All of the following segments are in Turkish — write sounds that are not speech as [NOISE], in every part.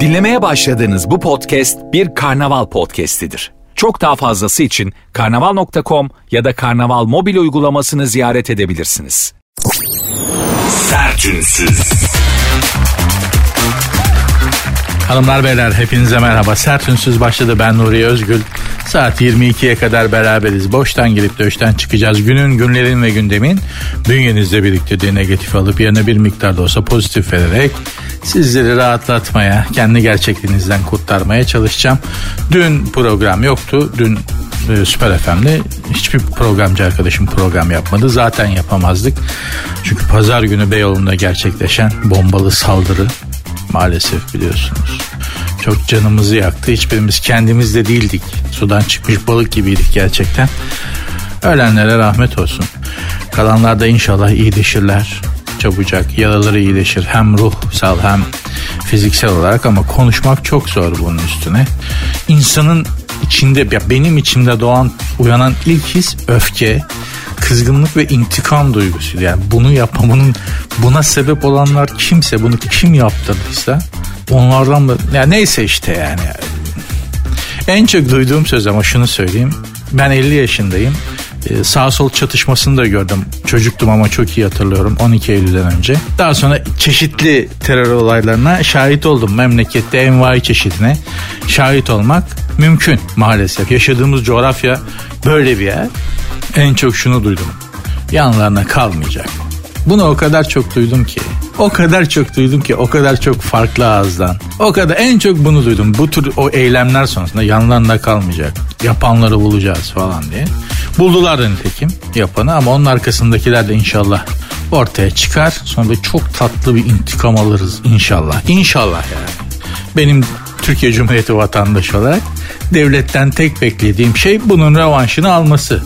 Dinlemeye başladığınız bu podcast bir karnaval podcastidir. Çok daha fazlası için karnaval.com ya da karnaval mobil uygulamasını ziyaret edebilirsiniz. Sertünsüz. Hanımlar beyler hepinize merhaba. Sert Ünsüz başladı ben Nuri Özgül. Saat 22'ye kadar beraberiz. Boştan girip döşten çıkacağız. Günün, günlerin ve gündemin bünyenizde biriktirdiği negatif alıp yerine bir miktar da olsa pozitif vererek sizleri rahatlatmaya, kendi gerçekliğinizden kurtarmaya çalışacağım. Dün program yoktu. Dün e, Süper FM'de hiçbir programcı arkadaşım program yapmadı. Zaten yapamazdık. Çünkü pazar günü Beyoğlu'nda gerçekleşen bombalı saldırı maalesef biliyorsunuz. Çok canımızı yaktı. Hiçbirimiz kendimiz de değildik. Sudan çıkmış balık gibiydik gerçekten. Ölenlere rahmet olsun. Kalanlar da inşallah iyileşirler. Çabucak yaraları iyileşir. Hem ruhsal hem fiziksel olarak ama konuşmak çok zor bunun üstüne. İnsanın içinde ya benim içimde doğan uyanan ilk his öfke, kızgınlık ve intikam duygusu. Yani bunu yapamanın buna sebep olanlar kimse bunu kim yaptırdıysa onlardan mı ya neyse işte yani. En çok duyduğum söz ama şunu söyleyeyim. Ben 50 yaşındayım. Ee, sağ sol çatışmasını da gördüm. Çocuktum ama çok iyi hatırlıyorum 12 Eylül'den önce. Daha sonra çeşitli terör olaylarına şahit oldum. Memlekette envai çeşidine şahit olmak mümkün maalesef. Yaşadığımız coğrafya böyle bir yer. En çok şunu duydum. Yanlarına kalmayacak. Bunu o kadar çok duydum ki. O kadar çok duydum ki o kadar çok farklı ağızdan. O kadar en çok bunu duydum. Bu tür o eylemler sonrasında yanlarında kalmayacak. Yapanları bulacağız falan diye. Buldular da nitekim yapanı ama onun arkasındakiler de inşallah ortaya çıkar. Sonra da çok tatlı bir intikam alırız inşallah. İnşallah yani. Benim Türkiye Cumhuriyeti vatandaşı olarak devletten tek beklediğim şey bunun revanşını alması.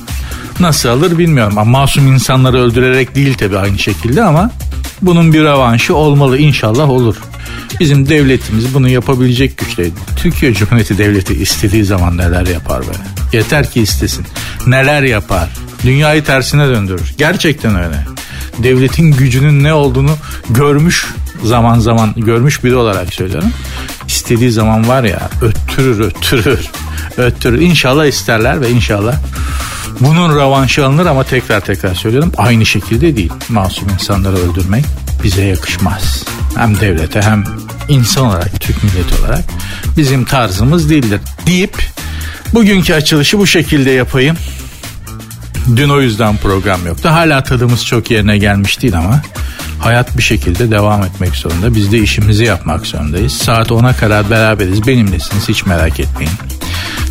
Nasıl alır bilmiyorum ama masum insanları öldürerek değil tabi aynı şekilde ama bunun bir revanşı olmalı inşallah olur. Bizim devletimiz bunu yapabilecek güçte. Türkiye Cumhuriyeti Devleti istediği zaman neler yapar be. Yeter ki istesin. Neler yapar. Dünyayı tersine döndürür. Gerçekten öyle. Devletin gücünün ne olduğunu görmüş zaman zaman görmüş biri olarak söylüyorum. İstediği zaman var ya öttürür öttürür öttürür. İnşallah isterler ve inşallah bunun revanşı alınır ama tekrar tekrar söylüyorum aynı şekilde değil. Masum insanları öldürmek bize yakışmaz. Hem devlete hem insan olarak, Türk milleti olarak bizim tarzımız değildir deyip bugünkü açılışı bu şekilde yapayım. Dün o yüzden program yoktu. Hala tadımız çok yerine gelmiş değil ama hayat bir şekilde devam etmek zorunda. Biz de işimizi yapmak zorundayız. Saat 10'a kadar beraberiz. Benimlesiniz hiç merak etmeyin.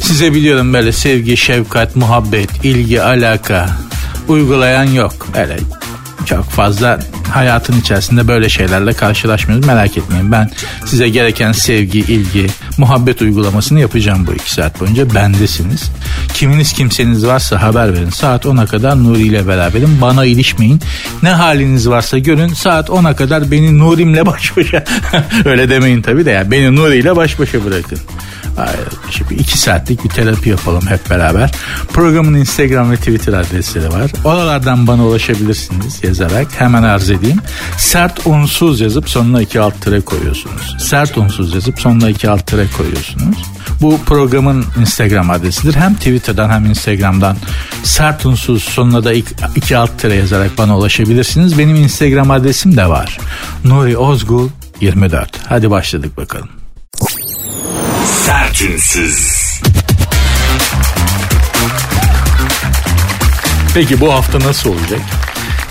Size biliyorum böyle sevgi, şefkat, muhabbet, ilgi, alaka uygulayan yok. Öyle çok fazla hayatın içerisinde böyle şeylerle karşılaşmıyoruz. Merak etmeyin ben size gereken sevgi, ilgi, muhabbet uygulamasını yapacağım bu iki saat boyunca. Bendesiniz. Kiminiz kimseniz varsa haber verin. Saat 10'a kadar Nuri ile beraberim. Bana ilişmeyin. Ne haliniz varsa görün. Saat 10'a kadar beni Nuri'mle baş başa. [LAUGHS] Öyle demeyin tabii de yani beni Nuri ile baş başa bırakın. Şimdi iki saatlik bir terapi yapalım hep beraber. Programın Instagram ve Twitter adresleri var. Oralardan bana ulaşabilirsiniz yazarak. Hemen arz edeyim. Sert unsuz yazıp sonuna iki alt tere koyuyorsunuz. Sert unsuz yazıp sonuna iki alt tere koyuyorsunuz. Bu programın Instagram adresidir. Hem Twitter'dan hem Instagram'dan sert unsuz sonuna da iki, alt tere yazarak bana ulaşabilirsiniz. Benim Instagram adresim de var. Nuri Ozgul 24. Hadi başladık bakalım. Sertünsüz. Peki bu hafta nasıl olacak?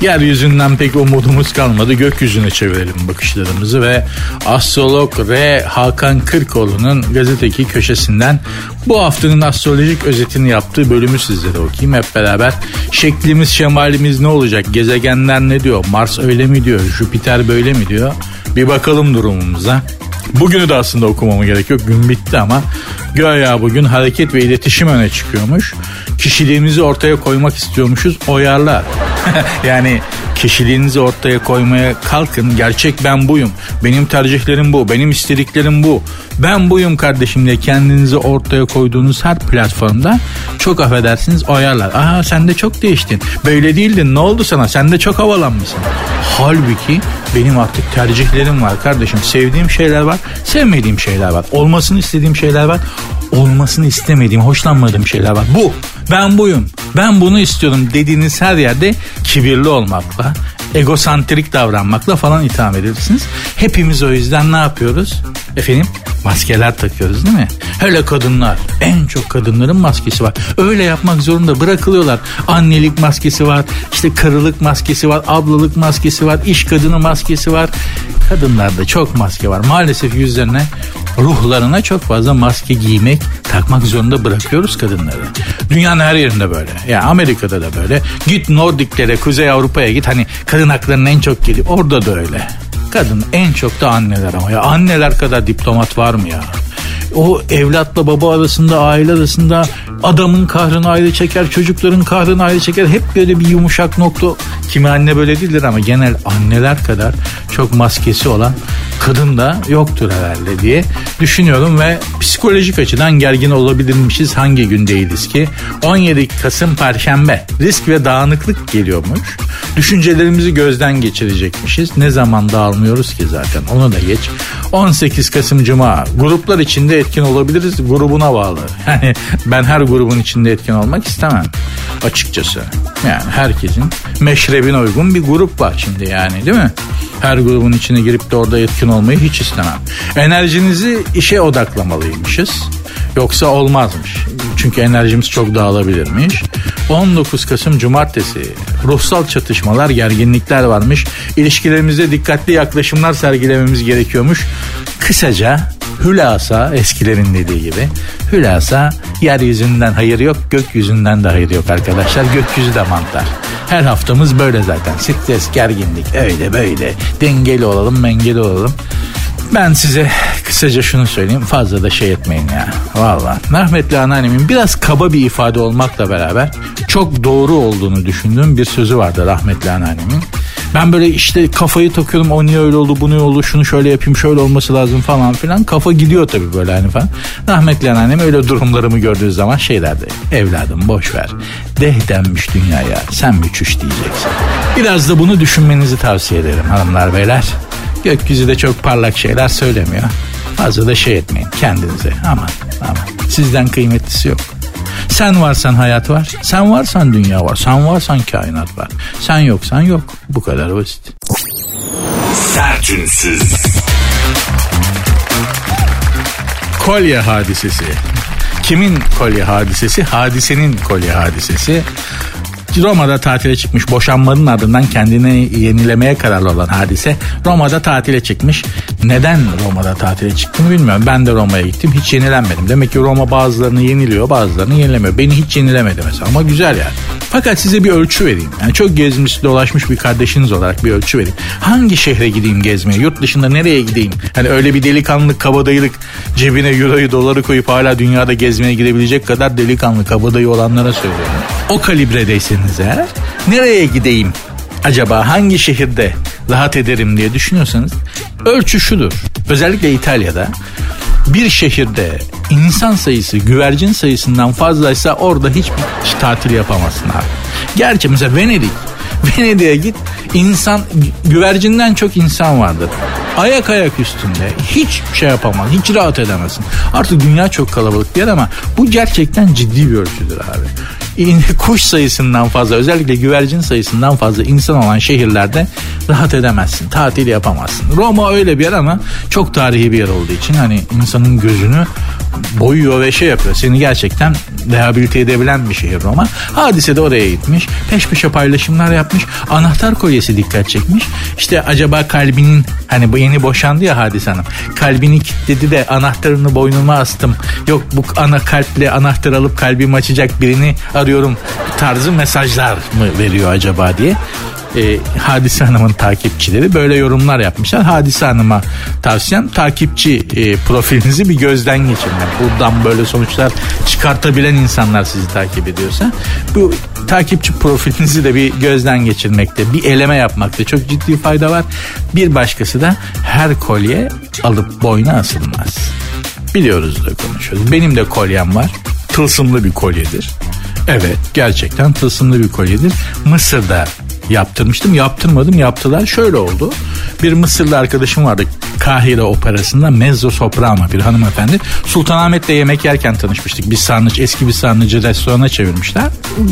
Yeryüzünden pek umudumuz kalmadı. Gökyüzüne çevirelim bakışlarımızı ve astrolog R. Hakan Kırkoğlu'nun gazeteki köşesinden bu haftanın astrolojik özetini yaptığı bölümü sizlere okuyayım. Hep beraber şeklimiz şemalimiz ne olacak? Gezegenler ne diyor? Mars öyle mi diyor? Jüpiter böyle mi diyor? Bir bakalım durumumuza. Bugünü de aslında okumama gerek yok. Gün bitti ama göya bugün hareket ve iletişim öne çıkıyormuş. Kişiliğimizi ortaya koymak istiyormuşuz. Oyarlar. [LAUGHS] yani kişiliğinizi ortaya koymaya kalkın. Gerçek ben buyum. Benim tercihlerim bu. Benim istediklerim bu. Ben buyum kardeşim diye kendinizi ortaya koyduğunuz her platformda çok affedersiniz oyarlar. Aha sen de çok değiştin. Böyle değildin. Ne oldu sana? Sen de çok havalanmışsın. Halbuki Benim artık tercihlerim var kardeşim. Sevdiğim şeyler var, sevmediğim şeyler var. Olmasını istediğim şeyler var, olmasını istemediğim, hoşlanmadığım şeyler var. Bu, ben buyum, ben bunu istiyorum dediğiniz her yerde kibirli olmakla, egosantrik davranmakla falan itham edirsiniz. Hepimiz o yüzden ne yapıyoruz? Efendim maskeler takıyoruz değil mi? Hele kadınlar en çok kadınların maskesi var. Öyle yapmak zorunda bırakılıyorlar. Annelik maskesi var, işte karılık maskesi var, ablalık maskesi var, iş kadını maskesi var. Kadınlarda çok maske var. Maalesef yüzlerine, ruhlarına çok fazla maske giymek, takmak zorunda bırakıyoruz kadınları. Dünyanın her yerinde böyle. Ya yani Amerika'da da böyle. Git Nordiklere, Kuzey Avrupa'ya git. Hani kadın haklarının en çok geliyor. Orada da öyle. Kadın en çok da anneler ama ya anneler kadar diplomat var mı ya? O evlatla baba arasında, aile arasında adamın kahrını ayrı çeker, çocukların kahrını ayrı çeker. Hep böyle bir yumuşak nokta. Kimi anne böyle değildir ama genel anneler kadar çok maskesi olan kadın da yoktur herhalde diye düşünüyorum ve psikolojik açıdan gergin olabilirmişiz. Hangi gün değiliz ki? 17 Kasım Perşembe. Risk ve dağınıklık geliyormuş. Düşüncelerimizi gözden geçirecekmişiz. Ne zaman dağılmıyoruz ki zaten? Onu da geç. 18 Kasım Cuma. Gruplar içinde etkin olabiliriz. Grubuna bağlı. [LAUGHS] Yani ben her grubun içinde etkin olmak istemem açıkçası yani herkesin meşrebine uygun bir grup var şimdi yani değil mi her grubun içine girip de orada etkin olmayı hiç istemem. Enerjinizi işe odaklamalıymışız. Yoksa olmazmış. Çünkü enerjimiz çok dağılabilirmiş. 19 Kasım Cumartesi ruhsal çatışmalar, gerginlikler varmış. İlişkilerimizde dikkatli yaklaşımlar sergilememiz gerekiyormuş. Kısaca hülasa eskilerin dediği gibi hülasa yeryüzünden hayır yok gökyüzünden de hayır yok arkadaşlar gökyüzü de mantar. Her haftamız böyle zaten stres gerginlik öyle böyle dengeli olalım mengeli olalım. Ben size kısaca şunu söyleyeyim fazla da şey etmeyin ya. Valla rahmetli anneannemin biraz kaba bir ifade olmakla beraber çok doğru olduğunu düşündüğüm bir sözü vardı rahmetli anneannemin. Ben böyle işte kafayı takıyorum o niye öyle oldu bu niye oldu şunu şöyle yapayım şöyle olması lazım falan filan. Kafa gidiyor tabii böyle hani falan. Rahmetli anneannem öyle durumlarımı gördüğü zaman şey derdi. Evladım boş ver. Deh denmiş dünyaya sen mi çüş diyeceksin. Biraz da bunu düşünmenizi tavsiye ederim hanımlar beyler. Gökyüzü de çok parlak şeyler söylemiyor. Fazla da şey etmeyin kendinize. Aman aman sizden kıymetlisi yok. Sen varsan hayat var. Sen varsan dünya var. Sen varsan kainat var. Sen yoksan yok. Bu kadar basit. Sertünsüz. Kolye hadisesi. Kimin kolye hadisesi? Hadisenin kolye hadisesi. Roma'da tatile çıkmış boşanmanın ardından kendini yenilemeye kararlı olan hadise Roma'da tatile çıkmış. Neden Roma'da tatile çıktığını bilmiyorum. Ben de Roma'ya gittim hiç yenilenmedim. Demek ki Roma bazılarını yeniliyor bazılarını yenilemiyor. Beni hiç yenilemedi mesela ama güzel yani. Fakat size bir ölçü vereyim. Yani çok gezmiş dolaşmış bir kardeşiniz olarak bir ölçü vereyim. Hangi şehre gideyim gezmeye? Yurt dışında nereye gideyim? Hani öyle bir delikanlı kabadayılık cebine euroyu doları koyup hala dünyada gezmeye gidebilecek kadar delikanlı kabadayı olanlara söylüyorum. O kalibredeyseniz eğer nereye gideyim acaba hangi şehirde rahat ederim diye düşünüyorsanız ölçü şudur. Özellikle İtalya'da bir şehirde insan sayısı güvercin sayısından fazlaysa orada hiçbir tatil yapamazsın abi. Gerçi mesela Venedik. [LAUGHS] Venedik'e git insan güvercinden çok insan vardır. Ayak ayak üstünde hiç şey yapamaz, hiç rahat edemezsin. Artık dünya çok kalabalık bir yer ama bu gerçekten ciddi bir ölçüdür abi [LAUGHS] kuş sayısından fazla özellikle güvercin sayısından fazla insan olan şehirlerde rahat edemezsin. Tatil yapamazsın. Roma öyle bir yer ama çok tarihi bir yer olduğu için hani insanın gözünü boyuyor ve şey yapıyor. Seni gerçekten rehabilite edebilen bir şehir Roma. Hadise de oraya gitmiş. Peş peşe paylaşımlar yapmış. Anahtar kolyesi dikkat çekmiş. İşte acaba kalbinin hani bu yeni boşandı ya Hadise Hanım. Kalbini kilitledi de anahtarını boynuma astım. Yok bu ana kalple anahtar alıp kalbimi açacak birini arıyorum tarzı mesajlar mı veriyor acaba diye e, Hadise Hanım'ın takipçileri böyle yorumlar yapmışlar. Hadise Hanım'a tavsiyem takipçi e, profilinizi bir gözden geçirmek. Buradan böyle sonuçlar çıkartabilen insanlar sizi takip ediyorsa bu takipçi profilinizi de bir gözden geçirmekte, bir eleme yapmakta çok ciddi fayda var. Bir başkası da her kolye alıp boyuna asılmaz. Biliyoruz da konuşuyoruz. Benim de kolyem var. Tılsımlı bir kolyedir. Evet gerçekten tılsımlı bir kolyedir. Mısır'da yaptırmıştım. Yaptırmadım yaptılar. Şöyle oldu. Bir Mısırlı arkadaşım vardı Kahire Operası'nda mezzo soprano bir hanımefendi. Sultanahmet'te yemek yerken tanışmıştık. Bir sarnıç eski bir sarnıcı restorana çevirmişler.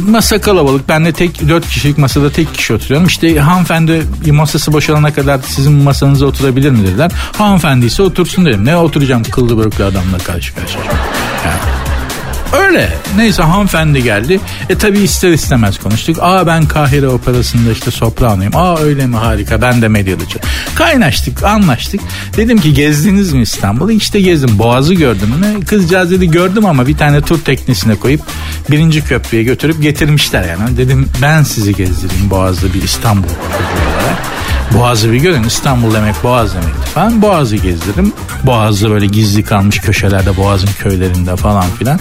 Masa kalabalık. Ben de tek dört kişilik masada tek kişi oturuyorum. İşte hanımefendi masası boşalana kadar sizin masanıza oturabilir mi dediler. Hanımefendi ise otursun dedim. Ne oturacağım kıllı börüklü adamla karşı karşıya. Yani Öyle. Neyse hanımefendi geldi. E tabi ister istemez konuştuk. Aa ben Kahire Operası'nda işte sopranoyum. Aa öyle mi harika ben de medyalıcı. Kaynaştık anlaştık. Dedim ki gezdiniz mi İstanbul'u? İşte gezdim. Boğaz'ı gördüm mü? Kızcağız dedi gördüm ama bir tane tur teknesine koyup birinci köprüye götürüp getirmişler yani. Dedim ben sizi gezdireyim Boğaz'da bir İstanbul olarak. Boğaz'ı bir görün İstanbul demek Boğaz demekti falan. Boğaz'ı gezdirdim. Boğaz'da böyle gizli kalmış köşelerde Boğaz'ın köylerinde falan filan.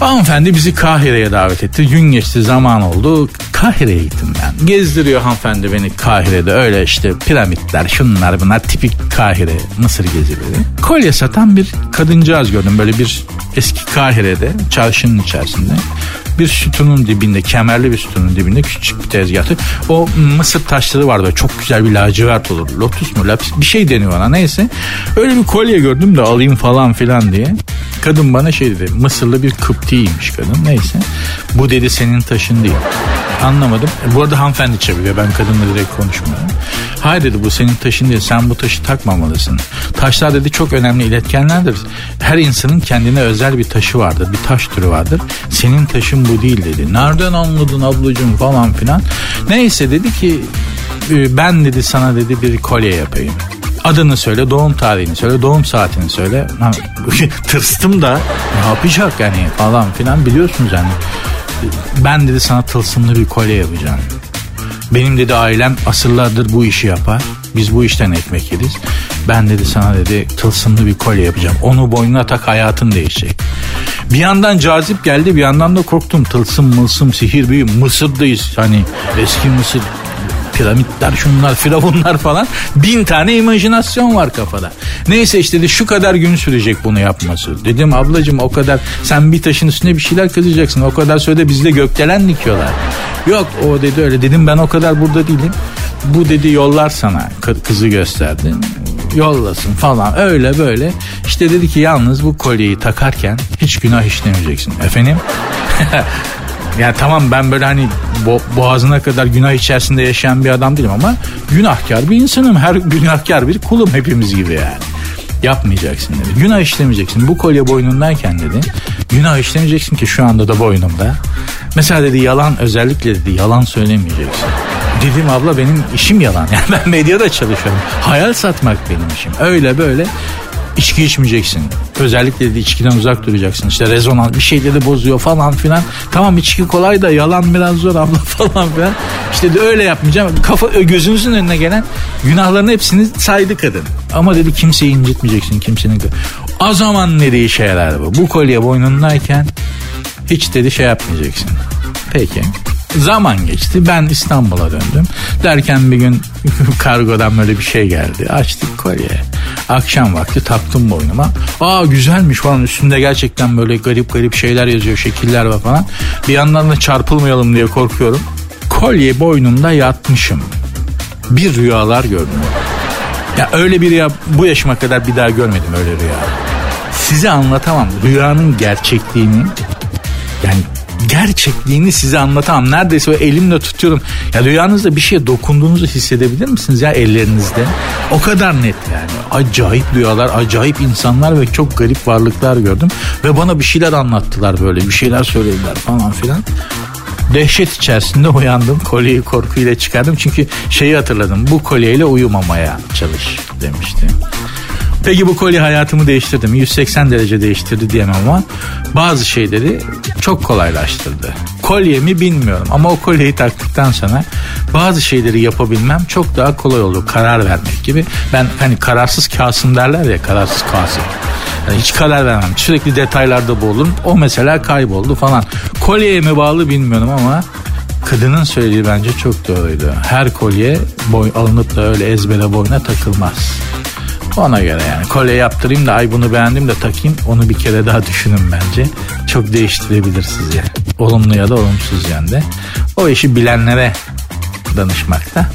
Hanımefendi bizi Kahire'ye davet etti. Gün geçti zaman oldu. Kahire'ye gittim ben. Gezdiriyor hanımefendi beni Kahire'de. Öyle işte piramitler şunlar bunlar tipik Kahire Mısır gezileri. Kolye satan bir kadıncağız gördüm. Böyle bir eski Kahire'de çarşının içerisinde bir sütunun dibinde kemerli bir sütunun dibinde küçük bir tezgahtı. O mısır taşları vardı çok güzel bir lacivert olur. Lotus mu lapis bir şey deniyor ona neyse. Öyle bir kolye gördüm de alayım falan filan diye. Kadın bana şey dedi Mısırlı bir Kıptiymiş kadın neyse. Bu dedi senin taşın değil. Anlamadım. E, bu arada hanımefendi çeviriyor. Ben kadınla direkt konuşmuyorum. Hayır dedi bu senin taşın değil. Sen bu taşı takmamalısın. Taşlar dedi çok önemli iletkenlerdir. Her insanın kendine özel bir taşı vardır. Bir taş türü vardır. Senin taşın bu değil dedi. Nereden anladın ablacığım falan filan. Neyse dedi ki e, ben dedi sana dedi bir kolye yapayım. Adını söyle, doğum tarihini söyle, doğum saatini söyle. [LAUGHS] tırstım da ne yapacak yani falan filan biliyorsunuz yani. Ben dedi sana tılsımlı bir kolye yapacağım. Benim dedi ailem asırlardır bu işi yapar. Biz bu işten ekmek yeriz. Ben dedi sana dedi tılsımlı bir kolye yapacağım. Onu boynuna tak hayatın değişecek. Bir yandan cazip geldi bir yandan da korktum. Tılsım mılsım sihir büyü Mısır'dayız. Hani eski Mısır piramitler şunlar firavunlar falan bin tane imajinasyon var kafada. Neyse işte de şu kadar gün sürecek bunu yapması. Dedim ablacığım o kadar sen bir taşın üstüne bir şeyler kızacaksın. O kadar sürede bizde gökdelen dikiyorlar. Yok o dedi öyle dedim ben o kadar burada değilim. Bu dedi yollar sana kızı gösterdi yollasın falan öyle böyle. İşte dedi ki yalnız bu kolyeyi takarken hiç günah işlemeyeceksin. Efendim? [LAUGHS] Yani tamam ben böyle hani bo boğazına kadar günah içerisinde yaşayan bir adam değilim ama günahkar bir insanım. Her günahkar bir kulum hepimiz gibi yani. Yapmayacaksın dedi. Günah işlemeyeceksin. Bu kolye boynundayken dedi. Günah işlemeyeceksin ki şu anda da boynumda. Mesela dedi yalan özellikle dedi yalan söylemeyeceksin. Dedim abla benim işim yalan. [LAUGHS] Yani ben medyada çalışıyorum. Hayal satmak benim işim. Öyle böyle içki içmeyeceksin. Özellikle de içkiden uzak duracaksın. İşte rezonans bir şeyleri bozuyor falan filan. Tamam içki kolay da yalan biraz zor abla [LAUGHS] falan filan. İşte de öyle yapmayacağım. Kafa gözünüzün önüne gelen günahların hepsini saydı kadın. Ama dedi kimseyi incitmeyeceksin kimsenin. O zaman işe yarar bu? Bu kolye boynundayken hiç dedi şey yapmayacaksın. Peki. Zaman geçti ben İstanbul'a döndüm. Derken bir gün [LAUGHS] kargodan böyle bir şey geldi. Açtık kolye. Akşam vakti taktım boynuma. Aa güzelmiş falan üstünde gerçekten böyle garip garip şeyler yazıyor şekiller var falan. Bir yandan da çarpılmayalım diye korkuyorum. Kolye boynumda yatmışım. Bir rüyalar gördüm. Ya öyle bir rüya bu yaşıma kadar bir daha görmedim öyle rüya. Size anlatamam rüyanın gerçekliğini yani gerçekliğini size anlatamam. Neredeyse elimle tutuyorum. Ya rüyanızda bir şeye dokunduğunuzu hissedebilir misiniz ya ellerinizde? O kadar net yani. Acayip rüyalar, acayip insanlar ve çok garip varlıklar gördüm. Ve bana bir şeyler anlattılar böyle. Bir şeyler söylediler falan filan. Dehşet içerisinde uyandım. Kolyeyi korkuyla çıkardım. Çünkü şeyi hatırladım. Bu kolyeyle uyumamaya çalış demişti. Peki bu kolye hayatımı değiştirdi mi? 180 derece değiştirdi diyemem ama bazı şeyleri çok kolaylaştırdı. Kolye mi bilmiyorum ama o kolyeyi taktıktan sonra bazı şeyleri yapabilmem çok daha kolay oldu. Karar vermek gibi. Ben hani kararsız kasım derler ya kararsız kasım. Yani hiç karar vermem. Sürekli detaylarda boğulurum. O mesela kayboldu falan. Kolyeye mi bağlı bilmiyorum ama kadının söylediği bence çok doğruydu. Her kolye boy alınıp da öyle ezbere boyuna takılmaz. Ona göre yani kolye yaptırayım da ay bunu beğendim de takayım onu bir kere daha düşünün bence. Çok değiştirebilir sizi. Olumlu ya da olumsuz yönde. O işi bilenlere danışmakta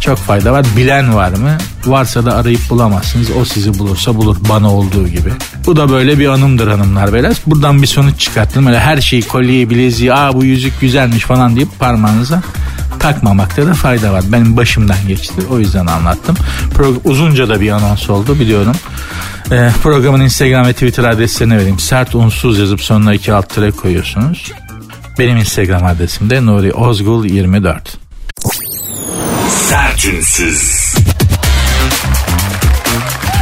çok fayda var. Bilen var mı? Varsa da arayıp bulamazsınız. O sizi bulursa bulur bana olduğu gibi. Bu da böyle bir anımdır hanımlar beyler. Buradan bir sonuç çıkarttım. Öyle her şeyi kolyeyi bileziği aa bu yüzük güzelmiş falan deyip parmağınıza takmamakta da fayda var. Benim başımdan geçti. O yüzden anlattım. Pro- uzunca da bir anons oldu biliyorum. Ee, programın Instagram ve Twitter adreslerini vereyim. Sert unsuz yazıp sonuna iki alt tere koyuyorsunuz. Benim Instagram adresim de Nuri Ozgul 24. Sertünsüz.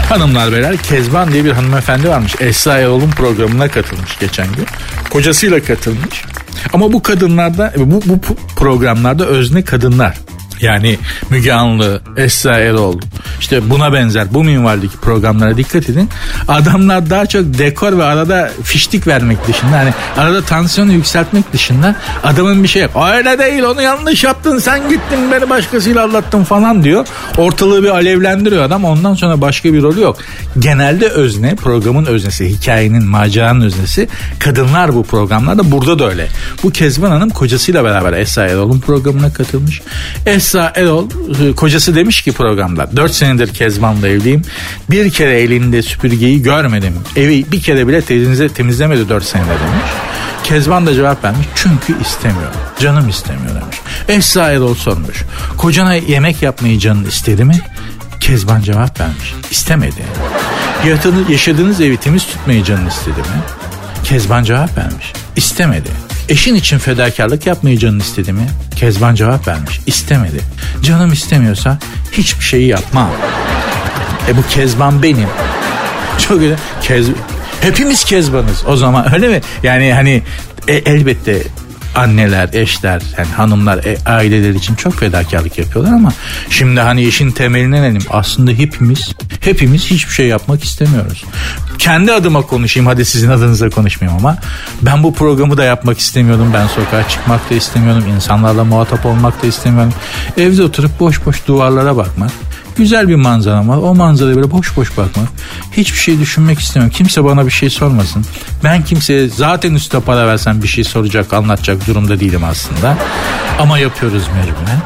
Hanımlar beyler Kezban diye bir hanımefendi varmış. Esra Erol'un programına katılmış geçen gün. Kocasıyla katılmış. Ama bu kadınlarda bu, bu programlarda özne kadınlar. Yani Müge Anlı, Esra Erol işte buna benzer bu minvaldeki programlara dikkat edin. Adamlar daha çok dekor ve arada fiştik vermek dışında hani arada tansiyonu yükseltmek dışında adamın bir şey yok. Öyle değil onu yanlış yaptın sen gittin beni başkasıyla anlattın falan diyor. Ortalığı bir alevlendiriyor adam ondan sonra başka bir rolü yok. Genelde özne programın öznesi hikayenin maceranın öznesi kadınlar bu programlarda burada da öyle. Bu Kezban Hanım kocasıyla beraber Esra Erol'un programına katılmış. Esra Erol e, kocası demiş ki programda 4 senedir Kezban'la evliyim. Bir kere elinde süpürgeyi görmedim. Evi bir kere bile temizle, temizlemedi 4 senede demiş. Kezban da cevap vermiş. Çünkü istemiyor. Canım istemiyor demiş. Esra Erol sormuş. Kocana yemek yapmayı canın istedi mi? Kezban cevap vermiş. İstemedi. Yaşadığınız evi temiz tutmayı canın istedi mi? Kezban cevap vermiş. İstemedi. Eşin için fedakarlık yapmayı canın istedi mi? Kezban cevap vermiş. İstemedi. Canım istemiyorsa hiçbir şeyi yapmam. E bu Kezban benim. Çok güzel. Kez, hepimiz Kezbanız o zaman öyle mi? Yani hani e, elbette anneler, eşler, yani hanımlar, e, aileler için çok fedakarlık yapıyorlar ama şimdi hani işin temeline inelim. Aslında hepimiz, hepimiz hiçbir şey yapmak istemiyoruz. Kendi adıma konuşayım hadi sizin adınıza konuşmayayım ama ben bu programı da yapmak istemiyordum. Ben sokağa çıkmak da istemiyordum. insanlarla muhatap olmak da istemiyorum. Evde oturup boş boş duvarlara bakmak Güzel bir manzara var. O manzaraya böyle boş boş bakmak. Hiçbir şey düşünmek istemiyorum. Kimse bana bir şey sormasın. Ben kimseye zaten üstte para versen bir şey soracak, anlatacak durumda değilim aslında. Ama yapıyoruz mecburen.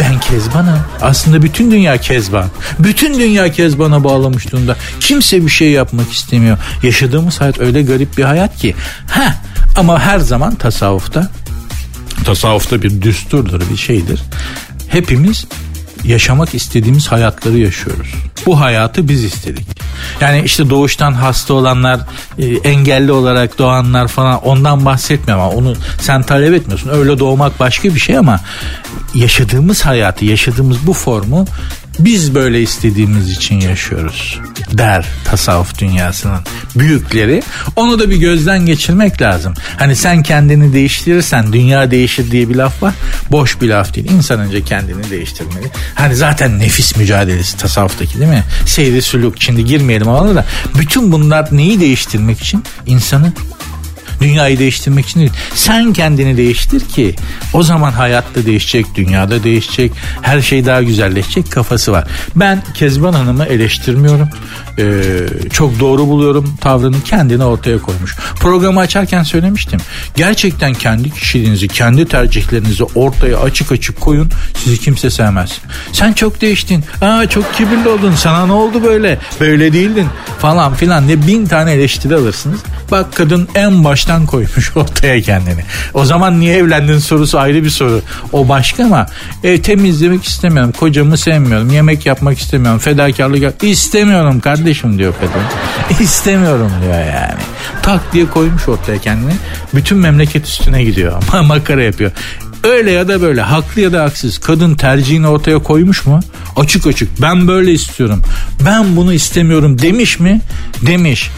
Ben Kezban'ım. Aslında bütün dünya Kezban. Bütün dünya Kezban'a bağlamış durumda. Kimse bir şey yapmak istemiyor. Yaşadığımız hayat öyle garip bir hayat ki. Ha ama her zaman tasavvufta tasavvufta bir düsturdur, bir şeydir. Hepimiz yaşamak istediğimiz hayatları yaşıyoruz. Bu hayatı biz istedik. Yani işte doğuştan hasta olanlar, e, engelli olarak doğanlar falan ondan bahsetmiyorum ama onu sen talep etmiyorsun. Öyle doğmak başka bir şey ama yaşadığımız hayatı, yaşadığımız bu formu biz böyle istediğimiz için yaşıyoruz der tasavvuf dünyasının büyükleri. Onu da bir gözden geçirmek lazım. Hani sen kendini değiştirirsen dünya değişir diye bir laf var. Boş bir laf değil. İnsan önce kendini değiştirmeli. Hani zaten nefis mücadelesi tasavvuftaki değil mi? Seyri sülük. Şimdi girmeyelim ama da bütün bunlar neyi değiştirmek için? insanı Dünyayı değiştirmek için değil. Sen kendini değiştir ki o zaman hayatta değişecek, dünyada değişecek, her şey daha güzelleşecek kafası var. Ben Kezban Hanım'ı eleştirmiyorum. Ee, çok doğru buluyorum tavrını kendini ortaya koymuş. Programı açarken söylemiştim. Gerçekten kendi kişiliğinizi, kendi tercihlerinizi ortaya açık açık koyun. Sizi kimse sevmez. Sen çok değiştin. Aa çok kibirli oldun. Sana ne oldu böyle? Böyle değildin falan filan diye bin tane eleştiri alırsınız. Bak kadın en baştan koymuş [LAUGHS] ortaya kendini. O zaman niye evlendin sorusu ayrı bir soru. O başka ama e, temizlemek istemiyorum. Kocamı sevmiyorum. Yemek yapmak istemiyorum. Fedakarlık yap istemiyorum kardeşim diyor kadın. [LAUGHS] İstemiyorum diyor yani. Tak diye koymuş ortaya kendini. Bütün memleket üstüne gidiyor. [LAUGHS] Makara yapıyor. Öyle ya da böyle haklı ya da haksız kadın tercihini ortaya koymuş mu? Açık açık ben böyle istiyorum. Ben bunu istemiyorum demiş mi? Demiş.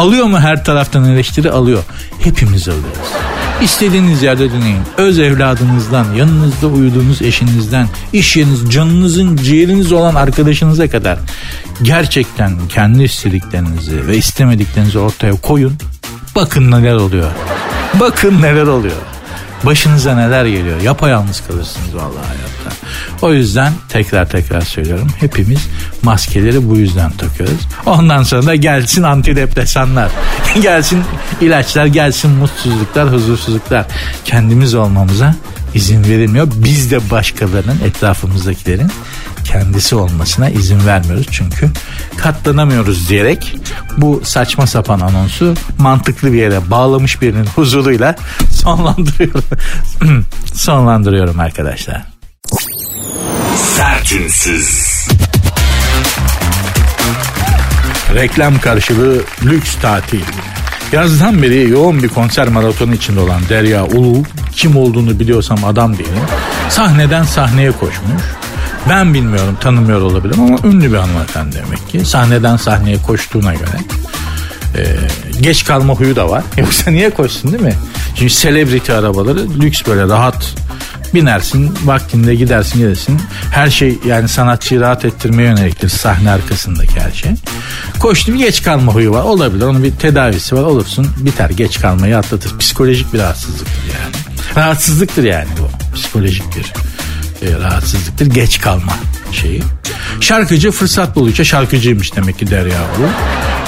Alıyor mu her taraftan eleştiri? Alıyor. Hepimiz alıyoruz. İstediğiniz yerde deneyin. Öz evladınızdan, yanınızda uyuduğunuz eşinizden, iş yeriniz, canınızın ciğeriniz olan arkadaşınıza kadar gerçekten kendi istediklerinizi ve istemediklerinizi ortaya koyun. Bakın neler oluyor. Bakın neler oluyor. Başınıza neler geliyor. Yapayalnız kalırsınız vallahi hayatta. O yüzden tekrar tekrar söylüyorum. Hepimiz maskeleri bu yüzden takıyoruz. Ondan sonra da gelsin antidepresanlar. [LAUGHS] gelsin ilaçlar, gelsin mutsuzluklar, huzursuzluklar. Kendimiz olmamıza izin verilmiyor. Biz de başkalarının etrafımızdakilerin kendisi olmasına izin vermiyoruz. Çünkü katlanamıyoruz diyerek bu saçma sapan anonsu mantıklı bir yere bağlamış birinin huzuruyla sonlandırıyorum. [CLEARS THROAT] sonlandırıyorum arkadaşlar. Sertünsüz. Reklam karşılığı lüks tatil. Yazdan beri yoğun bir konser maratonu içinde olan Derya Ulu kim olduğunu biliyorsam adam değilim. Sahneden sahneye koşmuş. Ben bilmiyorum tanımıyor olabilirim ama ünlü bir hanımefendi demek ki. Sahneden sahneye koştuğuna göre. Ee, geç kalma huyu da var. [LAUGHS] Yoksa niye koşsun değil mi? Çünkü celebrity arabaları lüks böyle rahat. Binersin vaktinde gidersin gidersin her şey yani sanatçıyı rahat ettirmeye yöneliktir sahne arkasındaki her şey. Koştum geç kalma huyu var. Olabilir onun bir tedavisi var. Olursun biter. Geç kalmayı atlatır. Psikolojik bir rahatsızlıktır yani. Rahatsızlıktır yani bu. Psikolojik bir e, rahatsızlıktır geç kalma şeyi. Şarkıcı fırsat buldukça şarkıcıymış demek ki Derya Ulu.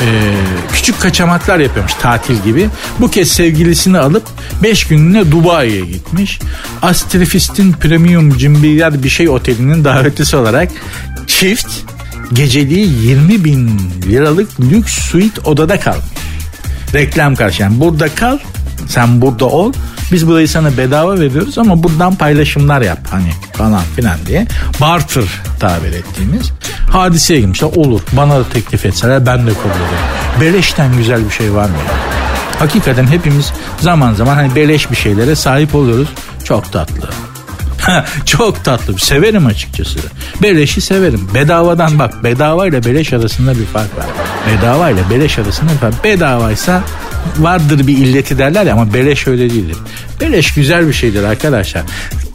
Ee, küçük kaçamaklar yapıyormuş tatil gibi. Bu kez sevgilisini alıp 5 günlüğüne Dubai'ye gitmiş. Astrefist'in premium cimbiler bir şey otelinin davetlisi olarak çift geceliği 20 bin liralık lüks suite odada kalmış. Reklam karşı yani burada kal sen burada ol biz burayı sana bedava veriyoruz ama buradan paylaşımlar yap hani falan filan diye. Barter tabir ettiğimiz hadiseye girmişler. Olur bana da teklif etseler ben de kabul ederim. Beleşten güzel bir şey var mı? Hakikaten hepimiz zaman zaman hani beleş bir şeylere sahip oluyoruz. Çok tatlı. Çok tatlı. Severim açıkçası. Beleşi severim. Bedavadan bak bedava ile beleş arasında bir fark var. Bedava ile beleş arasında bir fark. Bedavaysa vardır bir illeti derler ya ama beleş öyle değildir. Beleş güzel bir şeydir arkadaşlar.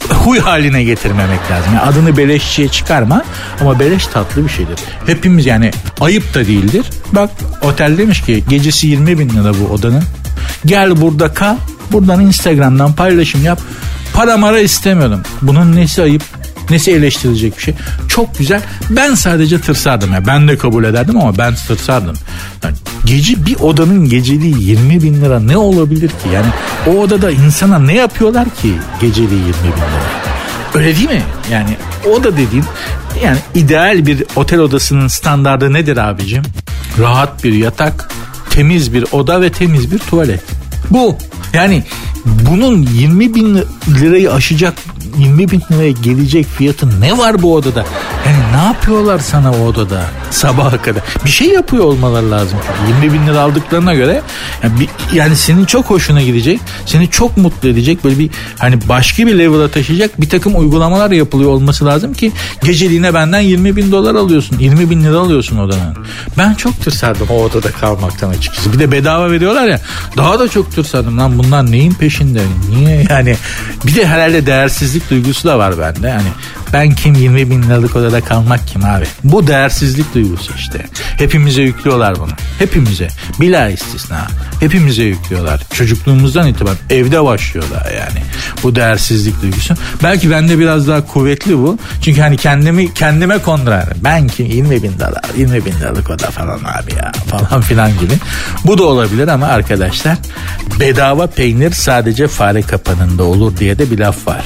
Huy haline getirmemek lazım. Yani adını beleşçiye çıkarma ama beleş tatlı bir şeydir. Hepimiz yani ayıp da değildir. Bak otel demiş ki gecesi 20 bin lira bu odanın. Gel burada kal. Buradan Instagram'dan paylaşım yap. Para mara istemiyorum. Bunun nesi ayıp? Nesi eleştirilecek bir şey? Çok güzel. Ben sadece tırsardım. Yani ben de kabul ederdim ama ben tırsardım. Yani gece bir odanın geceliği 20 bin lira ne olabilir ki? Yani o odada insana ne yapıyorlar ki geceliği 20 bin lira? Öyle değil mi? Yani oda dediğin yani ideal bir otel odasının standardı nedir abicim? Rahat bir yatak, temiz bir oda ve temiz bir tuvalet. Bu. Yani bunun 20 bin lirayı aşacak 20 bin liraya gelecek fiyatı ne var bu odada? Yani ne yapıyorlar sana o odada sabaha kadar? Bir şey yapıyor olmaları lazım. Çünkü 20 bin lira aldıklarına göre yani, bir, yani senin çok hoşuna gidecek. Seni çok mutlu edecek. Böyle bir hani başka bir level'a taşıyacak bir takım uygulamalar yapılıyor olması lazım ki geceliğine benden 20 bin dolar alıyorsun. 20 bin lira alıyorsun odanın. Ben çok tırsardım o odada kalmaktan açıkçası. Bir de bedava veriyorlar ya. Daha da çok tırsardım lan bunlar neyin peşinde? Niye yani? Bir de herhalde değersizlik duygusu da var bende. Hani ben kim 20 bin liralık odada kalmak kim abi? Bu değersizlik duygusu işte. Hepimize yüklüyorlar bunu. Hepimize. Bila istisna. Hepimize yüklüyorlar. Çocukluğumuzdan itibaren evde başlıyorlar yani. Bu değersizlik duygusu. Belki bende biraz daha kuvvetli bu. Çünkü hani kendimi kendime kondurar. Ben kim 20 bin dolar 20 bin liralık oda falan abi ya falan filan gibi. Bu da olabilir ama arkadaşlar bedava peynir sadece fare kapanında olur diye de bir laf var.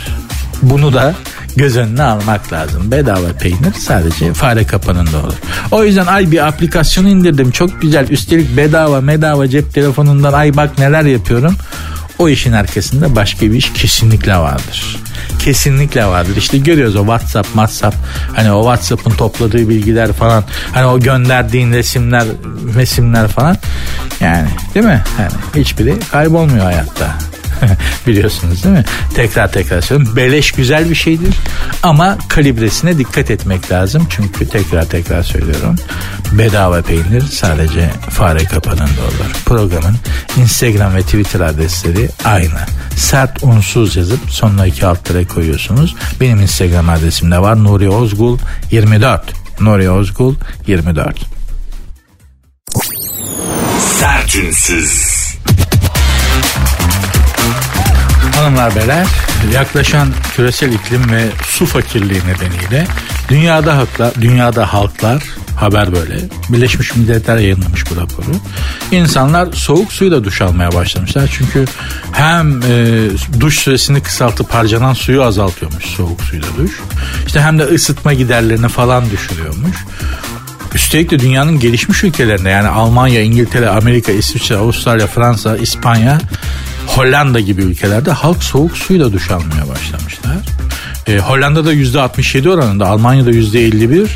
Bunu da göz önüne almak lazım. Bedava peynir sadece fare kapanında olur. O yüzden ay bir aplikasyon indirdim. Çok güzel. Üstelik bedava bedava cep telefonundan ay bak neler yapıyorum. O işin arkasında başka bir iş kesinlikle vardır. Kesinlikle vardır. İşte görüyoruz o WhatsApp, WhatsApp hani o WhatsApp'ın topladığı bilgiler falan hani o gönderdiğin resimler, resimler falan yani değil mi? Yani hiçbiri kaybolmuyor hayatta. [LAUGHS] Biliyorsunuz değil mi? Tekrar tekrar söylüyorum. Beleş güzel bir şeydir ama kalibresine dikkat etmek lazım. Çünkü tekrar tekrar söylüyorum. Bedava peynir sadece fare kapanında olur. Programın Instagram ve Twitter adresleri aynı. Sert unsuz yazıp sonuna iki alt koyuyorsunuz. Benim Instagram adresimde var. Nuri Ozgul 24. Nuri Ozgul 24. Sertünsüz. Hanımlar beyler yaklaşan küresel iklim ve su fakirliği nedeniyle dünyada halklar, dünyada halklar Haber böyle. Birleşmiş Milletler yayınlamış bu raporu. İnsanlar soğuk suyla duş almaya başlamışlar. Çünkü hem e, duş süresini kısaltıp harcanan suyu azaltıyormuş soğuk suyla duş. İşte hem de ısıtma giderlerini falan düşürüyormuş. Üstelik de dünyanın gelişmiş ülkelerinde yani Almanya, İngiltere, Amerika, İsviçre, Avustralya, Fransa, İspanya, Hollanda gibi ülkelerde halk soğuk suyla duş almaya başlamışlar. E, Hollanda'da %67 oranında, Almanya'da %51,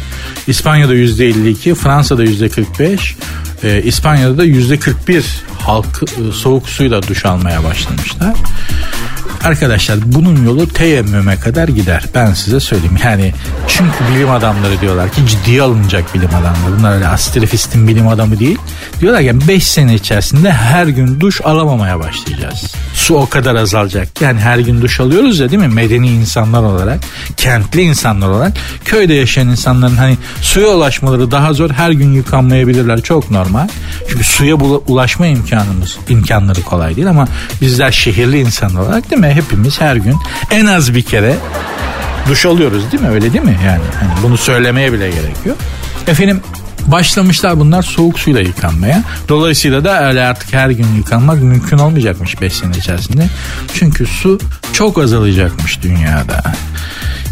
İspanya'da %52, Fransa'da %45, e, İspanya'da da %41 halk e, soğuk suyla duş almaya başlamışlar. Arkadaşlar bunun yolu teyemmüme kadar gider. Ben size söyleyeyim. Yani çünkü bilim adamları diyorlar ki ciddiye alınacak bilim adamları. Bunlar öyle astrofistin bilim adamı değil. Diyorlar ki 5 sene içerisinde her gün duş alamamaya başlayacağız. Su o kadar azalacak. Yani her gün duş alıyoruz ya değil mi? Medeni insanlar olarak, kentli insanlar olarak köyde yaşayan insanların hani suya ulaşmaları daha zor. Her gün yıkanmayabilirler. Çok normal. Çünkü suya ulaşma imkanımız, imkanları kolay değil ama bizler şehirli insanlar olarak değil mi? Hepimiz her gün en az bir kere duş alıyoruz değil mi? Öyle değil mi? Yani hani bunu söylemeye bile gerek yok. Efendim başlamışlar bunlar soğuk suyla yıkanmaya. Dolayısıyla da öyle artık her gün yıkanmak mümkün olmayacakmış 5 sene içerisinde. Çünkü su çok azalacakmış dünyada.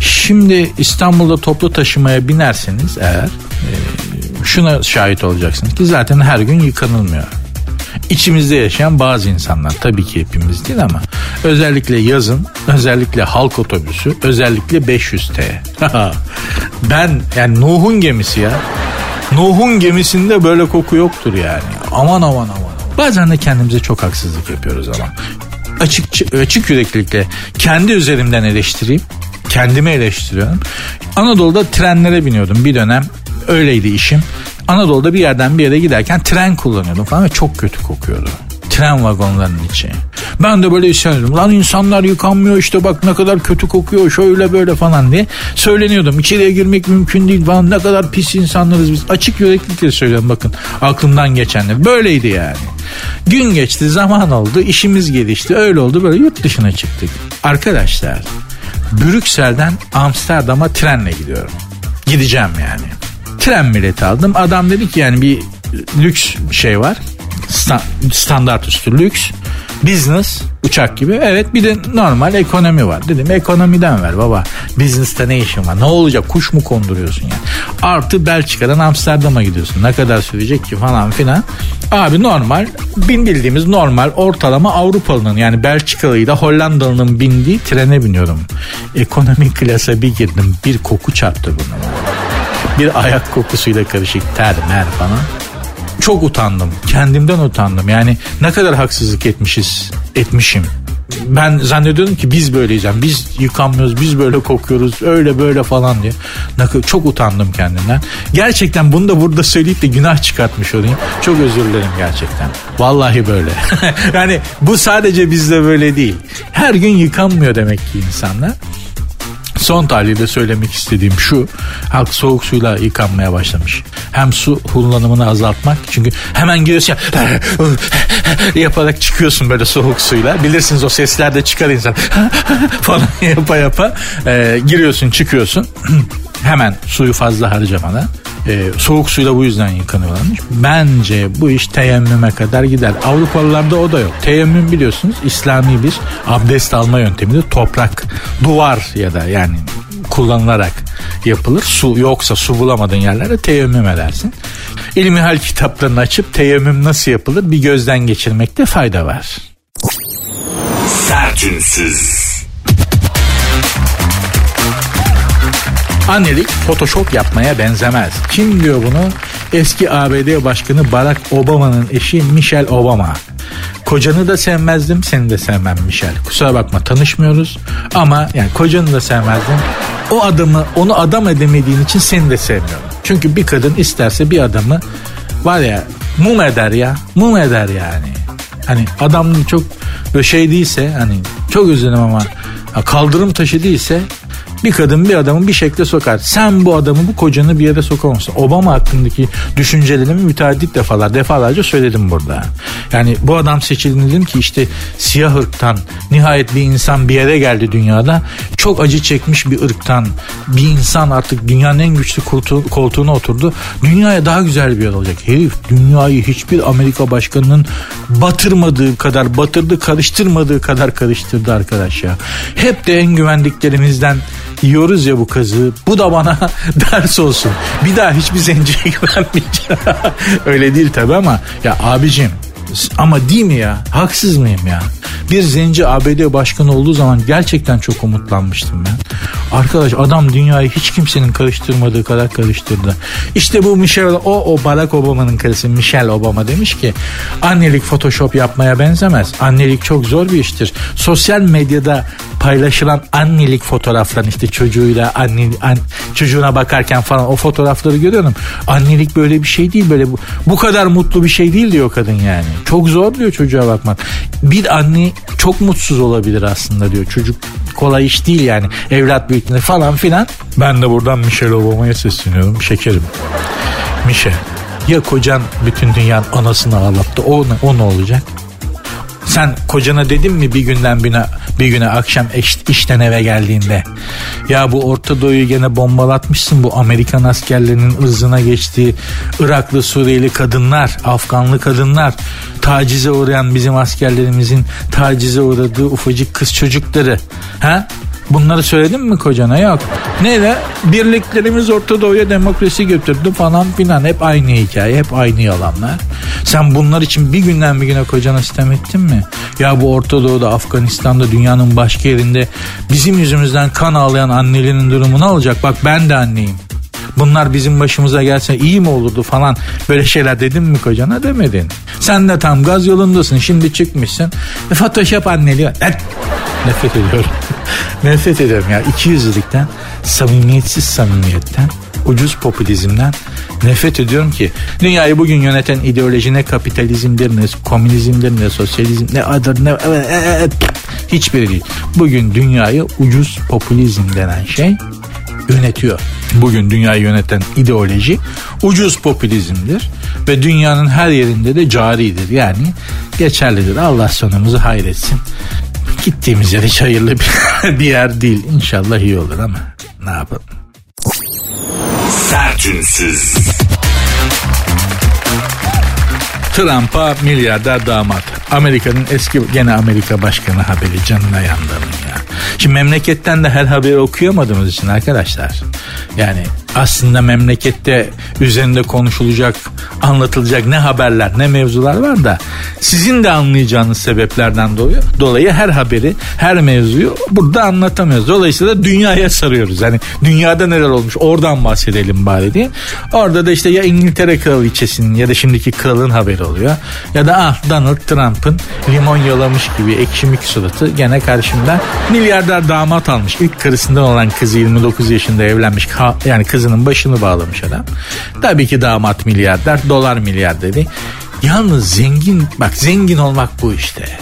Şimdi İstanbul'da toplu taşımaya binerseniz eğer e, şuna şahit olacaksınız ki zaten her gün yıkanılmıyor içimizde yaşayan bazı insanlar tabii ki hepimiz değil ama özellikle yazın özellikle halk otobüsü özellikle 500T. [LAUGHS] ben yani Nuh'un gemisi ya. Nuh'un gemisinde böyle koku yoktur yani. Aman aman aman. Bazen de kendimize çok haksızlık yapıyoruz ama. Açık, açık yüreklilikle kendi üzerimden eleştireyim. Kendimi eleştiriyorum. Anadolu'da trenlere biniyordum bir dönem. Öyleydi işim. Anadolu'da bir yerden bir yere giderken tren kullanıyordum falan ve çok kötü kokuyordu. Tren vagonlarının içi. Ben de böyle isyan Lan insanlar yıkanmıyor işte bak ne kadar kötü kokuyor şöyle böyle falan diye söyleniyordum. İçeriye girmek mümkün değil falan ne kadar pis insanlarız biz. Açık yüreklilikle söylüyorum bakın aklımdan geçenler. Böyleydi yani. Gün geçti zaman oldu işimiz gelişti öyle oldu böyle yurt dışına çıktık. Arkadaşlar Brüksel'den Amsterdam'a trenle gidiyorum. Gideceğim yani tren bileti aldım. Adam dedi ki yani bir lüks şey var. standart üstü lüks. Business uçak gibi. Evet bir de normal ekonomi var. Dedim ekonomiden ver baba. Business'ta ne işin var? Ne olacak? Kuş mu konduruyorsun yani? Artı Belçika'dan Amsterdam'a gidiyorsun. Ne kadar sürecek ki falan filan. Abi normal bin bildiğimiz normal ortalama Avrupalının yani Belçikalı'yı da Hollandalı'nın bindiği trene biniyorum. Ekonomi klasa bir girdim. Bir koku çarptı bunu bir ayak kokusuyla karışık ter mer falan. Çok utandım. Kendimden utandım. Yani ne kadar haksızlık etmişiz, etmişim. Ben zannediyordum ki biz böyleyiz. Yani biz yıkanmıyoruz, biz böyle kokuyoruz, öyle böyle falan diye. Çok utandım kendimden. Gerçekten bunu da burada söyleyip de günah çıkartmış olayım. Çok özür dilerim gerçekten. Vallahi böyle. [LAUGHS] yani bu sadece bizde böyle değil. Her gün yıkanmıyor demek ki insanlar. Son tahlilde söylemek istediğim şu. Halk soğuk suyla yıkanmaya başlamış. Hem su kullanımını azaltmak. Çünkü hemen giriyorsun ya [LAUGHS] yaparak çıkıyorsun böyle soğuk suyla. Bilirsiniz o sesler de çıkar insan [LAUGHS] falan yapa yapa e, giriyorsun çıkıyorsun. [CLEARS THROAT] hemen suyu fazla harcamadan. E, soğuk suyla bu yüzden yıkanıyorlarmış. Bence bu iş teyemmüme kadar gider. Avrupalılarda o da yok. Teyemmüm biliyorsunuz İslami bir abdest alma yöntemidir. Toprak, duvar ya da yani kullanılarak yapılır. Su yoksa su bulamadığın yerlerde teyemmüm edersin. İlmi hal kitaplarını açıp teyemmüm nasıl yapılır bir gözden geçirmekte fayda var. Sertünsüz. Annelik Photoshop yapmaya benzemez. Kim diyor bunu? Eski ABD Başkanı Barack Obama'nın eşi Michelle Obama. Kocanı da sevmezdim, seni de sevmem Michelle. Kusura bakma tanışmıyoruz ama yani kocanı da sevmezdim. O adamı, onu adam edemediğin için seni de sevmiyorum. Çünkü bir kadın isterse bir adamı var ya mum eder ya, mum eder yani. Hani adam çok böyle şey değilse hani çok üzüldüm ama kaldırım taşı değilse Bir kadın bir adamı bir şekilde sokar. Sen bu adamı bu kocanı bir yere sokamazsın. Obama hakkındaki düşüncelerimi müteaddit defalar defalarca söyledim burada. Yani bu adam seçildi dedim ki işte siyah ırktan nihayet bir insan bir yere geldi dünyada. Çok acı çekmiş bir ırktan bir insan artık dünyanın en güçlü koltuğu, koltuğuna oturdu. Dünyaya daha güzel bir yer olacak. Herif dünyayı hiçbir Amerika başkanının batırmadığı kadar batırdı karıştırmadığı kadar karıştırdı arkadaş ya. Hep de en güvendiklerimizden yiyoruz ya bu kazığı. Bu da bana [LAUGHS] ders olsun. Bir daha hiçbir zenciye [LAUGHS] güvenmeyeceğim. Öyle değil tabi ama ya abicim ama değil mi ya? Haksız mıyım ya? Bir zenci ABD başkanı olduğu zaman gerçekten çok umutlanmıştım ben. Arkadaş adam dünyayı hiç kimsenin karıştırmadığı kadar karıştırdı. İşte bu Michelle o, o Barack Obama'nın karısı Michelle Obama demiş ki annelik photoshop yapmaya benzemez. Annelik çok zor bir iştir. Sosyal medyada paylaşılan annelik fotoğrafların işte çocuğuyla anne, an, çocuğuna bakarken falan o fotoğrafları görüyorum. Annelik böyle bir şey değil böyle bu, bu kadar mutlu bir şey değil diyor kadın yani. Çok zor diyor çocuğa bakmak. Bir anne çok mutsuz olabilir aslında diyor. Çocuk kolay iş değil yani. Evlat büyütme falan filan. Ben de buradan Michelle Obama'ya sesleniyorum. Şekerim. Michelle ya kocan bütün dünyanın anasını ağlattı o, o ne olacak? Sen kocana dedin mi bir günden birine, bir güne akşam iş, işten eve geldiğinde ya bu Orta Doğu'yu gene bombalatmışsın bu Amerikan askerlerinin ırzına geçtiği Iraklı Suriyeli kadınlar, Afganlı kadınlar tacize uğrayan bizim askerlerimizin tacize uğradığı ufacık kız çocukları. Ha? Bunları söyledin mi kocana? Yok. Neyle? Birliklerimiz Orta Doğu'ya demokrasi götürdü falan filan. Hep aynı hikaye, hep aynı yalanlar. Sen bunlar için bir günden bir güne kocana sistem ettin mi? Ya bu Orta Doğu'da, Afganistan'da, dünyanın başka yerinde bizim yüzümüzden kan ağlayan annelerin durumu ne olacak? Bak ben de anneyim. Bunlar bizim başımıza gelse iyi mi olurdu falan böyle şeyler dedin mi kocana demedin. Sen de tam gaz yolundasın şimdi çıkmışsın. E, Photoshop anneliyor. Et. Nefret ediyorum. [LAUGHS] Nefret ediyorum ya. İki yüzlülükten, samimiyetsiz samimiyetten, ucuz popülizmden nefret ediyorum ki dünyayı bugün yöneten ideoloji ne kapitalizmdir ne komünizmdir ne sosyalizm ne adır ne e, e, e, hiçbiri değil. Bugün dünyayı ucuz popülizm denen şey yönetiyor. Bugün dünyayı yöneten ideoloji ucuz popülizmdir ve dünyanın her yerinde de caridir. Yani geçerlidir. Allah sonumuzu hayretsin. Gittiğimiz yer hiç hayırlı [LAUGHS] bir, yer değil. İnşallah iyi olur ama ne yapalım. Sertünsüz. Trump'a milyarder damat. Amerika'nın eski gene Amerika Başkanı haberi canına yandım ya. Şimdi memleketten de her haberi okuyamadığımız için arkadaşlar. Yani aslında memlekette üzerinde konuşulacak, anlatılacak ne haberler, ne mevzular var da sizin de anlayacağınız sebeplerden dolayı, dolayı her haberi, her mevzuyu burada anlatamıyoruz. Dolayısıyla dünyaya sarıyoruz. Yani dünyada neler olmuş oradan bahsedelim bari diye. Orada da işte ya İngiltere kraliçesinin ya da şimdiki kralın haberi oluyor. Ya da ah Donald Trump'ın limon yalamış gibi ekşimik suratı gene karşımda milyarder damat almış. İlk karısından olan kızı 29 yaşında evlenmiş. Yani kızının başını bağlamış adam. Tabii ki damat milyarder, dolar milyarderi. Yalnız zengin, bak zengin olmak bu işte.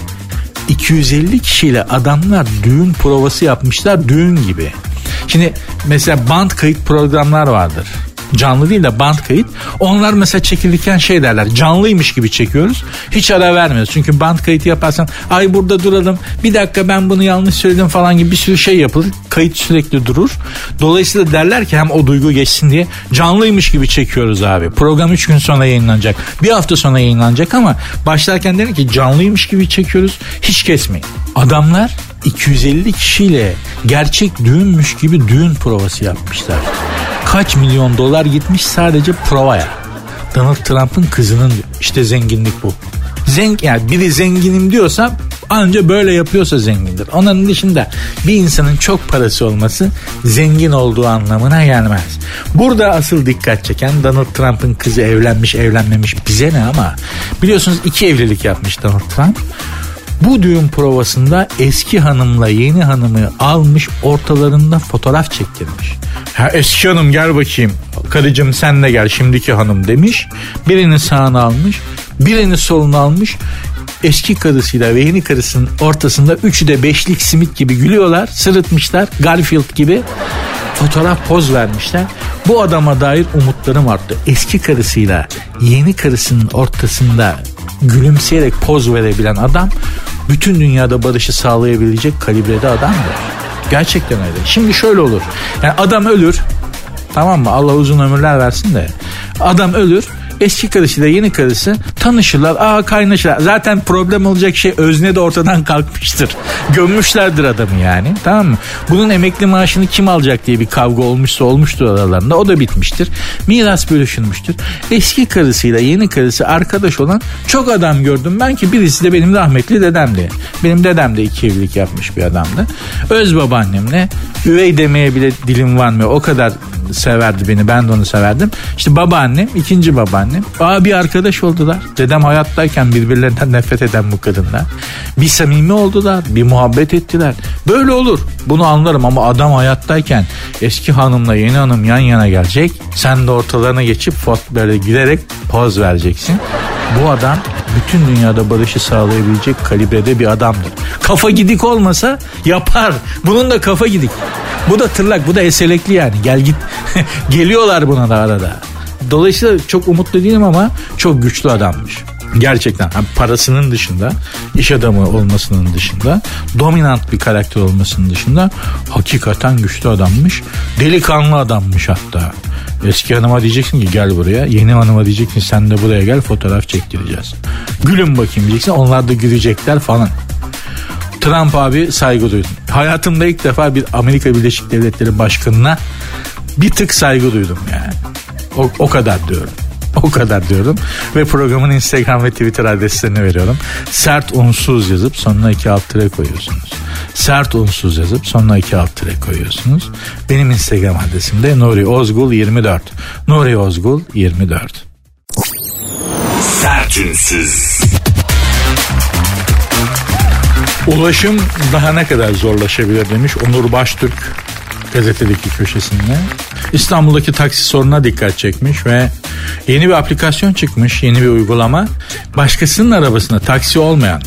250 kişiyle adamlar düğün provası yapmışlar düğün gibi. Şimdi mesela band kayıt programlar vardır canlı değil de band kayıt. Onlar mesela çekilirken şey derler canlıymış gibi çekiyoruz. Hiç ara vermiyoruz. Çünkü band kayıtı yaparsan ay burada duralım bir dakika ben bunu yanlış söyledim falan gibi bir sürü şey yapılır. Kayıt sürekli durur. Dolayısıyla derler ki hem o duygu geçsin diye canlıymış gibi çekiyoruz abi. Program 3 gün sonra yayınlanacak. Bir hafta sonra yayınlanacak ama başlarken dedik ki canlıymış gibi çekiyoruz. Hiç kesmeyin. Adamlar 250 kişiyle gerçek düğünmüş gibi düğün provası yapmışlar. Kaç milyon dolar gitmiş sadece provaya. Donald Trump'ın kızının işte zenginlik bu. Zeng yani biri zenginim diyorsa anca böyle yapıyorsa zengindir. Onun dışında bir insanın çok parası olması zengin olduğu anlamına gelmez. Burada asıl dikkat çeken Donald Trump'ın kızı evlenmiş evlenmemiş bize ne ama biliyorsunuz iki evlilik yapmış Donald Trump. Bu düğün provasında eski hanımla yeni hanımı almış ortalarında fotoğraf çektirmiş. Ha eski hanım gel bakayım karıcığım sen de gel şimdiki hanım demiş. Birini sağına almış birini soluna almış eski karısıyla ve yeni karısının ortasında üçü de beşlik simit gibi gülüyorlar. Sırıtmışlar Garfield gibi. Fotoğraf poz vermişler. Bu adama dair umutlarım arttı. Eski karısıyla yeni karısının ortasında gülümseyerek poz verebilen adam bütün dünyada barışı sağlayabilecek kalibrede adamdır. Gerçekten öyle. Şimdi şöyle olur. Yani adam ölür. Tamam mı? Allah uzun ömürler versin de. Adam ölür eski karısıyla yeni karısı tanışırlar. Aa kaynaşırlar. Zaten problem olacak şey özne de ortadan [LAUGHS] kalkmıştır. Gömmüşlerdir adamı yani. Tamam mı? Bunun emekli maaşını kim alacak diye bir kavga olmuşsa olmuştur aralarında. O da bitmiştir. Miras bölüşülmüştür. Eski karısıyla yeni karısı arkadaş olan çok adam gördüm ben ki birisi de benim rahmetli dedemdi. Benim dedem de iki evlilik yapmış bir adamdı. Öz babaannemle üvey demeye bile dilim varmıyor. O kadar severdi beni ben de onu severdim. İşte babaannem ikinci babaannem. Aa bir arkadaş oldular. Dedem hayattayken birbirlerinden nefret eden bu kadınlar. Bir samimi oldular. Bir muhabbet ettiler. Böyle olur. Bunu anlarım ama adam hayattayken eski hanımla yeni hanım yan yana gelecek. Sen de ortalarına geçip böyle gülerek poz vereceksin. Bu adam bütün dünyada barışı sağlayabilecek kalibrede bir adamdır. Kafa gidik olmasa yapar. Bunun da kafa gidik. Bu da tırlak bu da eselekli yani. Gel git. [LAUGHS] Geliyorlar buna da arada. Dolayısıyla çok umutlu değilim ama çok güçlü adammış. Gerçekten parasının dışında, iş adamı olmasının dışında, dominant bir karakter olmasının dışında hakikaten güçlü adammış. Delikanlı adammış hatta. Eski hanıma diyeceksin ki gel buraya. Yeni hanıma diyeceksin sen de buraya gel fotoğraf çektireceğiz. Gülün bakayım diyeceksin onlar da gülecekler falan. Trump abi saygı duydum. Hayatımda ilk defa bir Amerika Birleşik Devletleri Başkanı'na bir tık saygı duydum yani. O, o kadar diyorum. [LAUGHS] O kadar diyorum. Ve programın Instagram ve Twitter adreslerini veriyorum. Sert unsuz yazıp sonuna iki alt tire koyuyorsunuz. Sert unsuz yazıp sonuna iki alt tire koyuyorsunuz. Benim Instagram adresim de Nuri Ozgul 24. Nuri Ozgul 24. Sertünsüz. Ulaşım daha ne kadar zorlaşabilir demiş Onur Baştürk gazetedeki köşesinde. İstanbul'daki taksi sorununa dikkat çekmiş ve yeni bir aplikasyon çıkmış, yeni bir uygulama. Başkasının arabasında taksi olmayan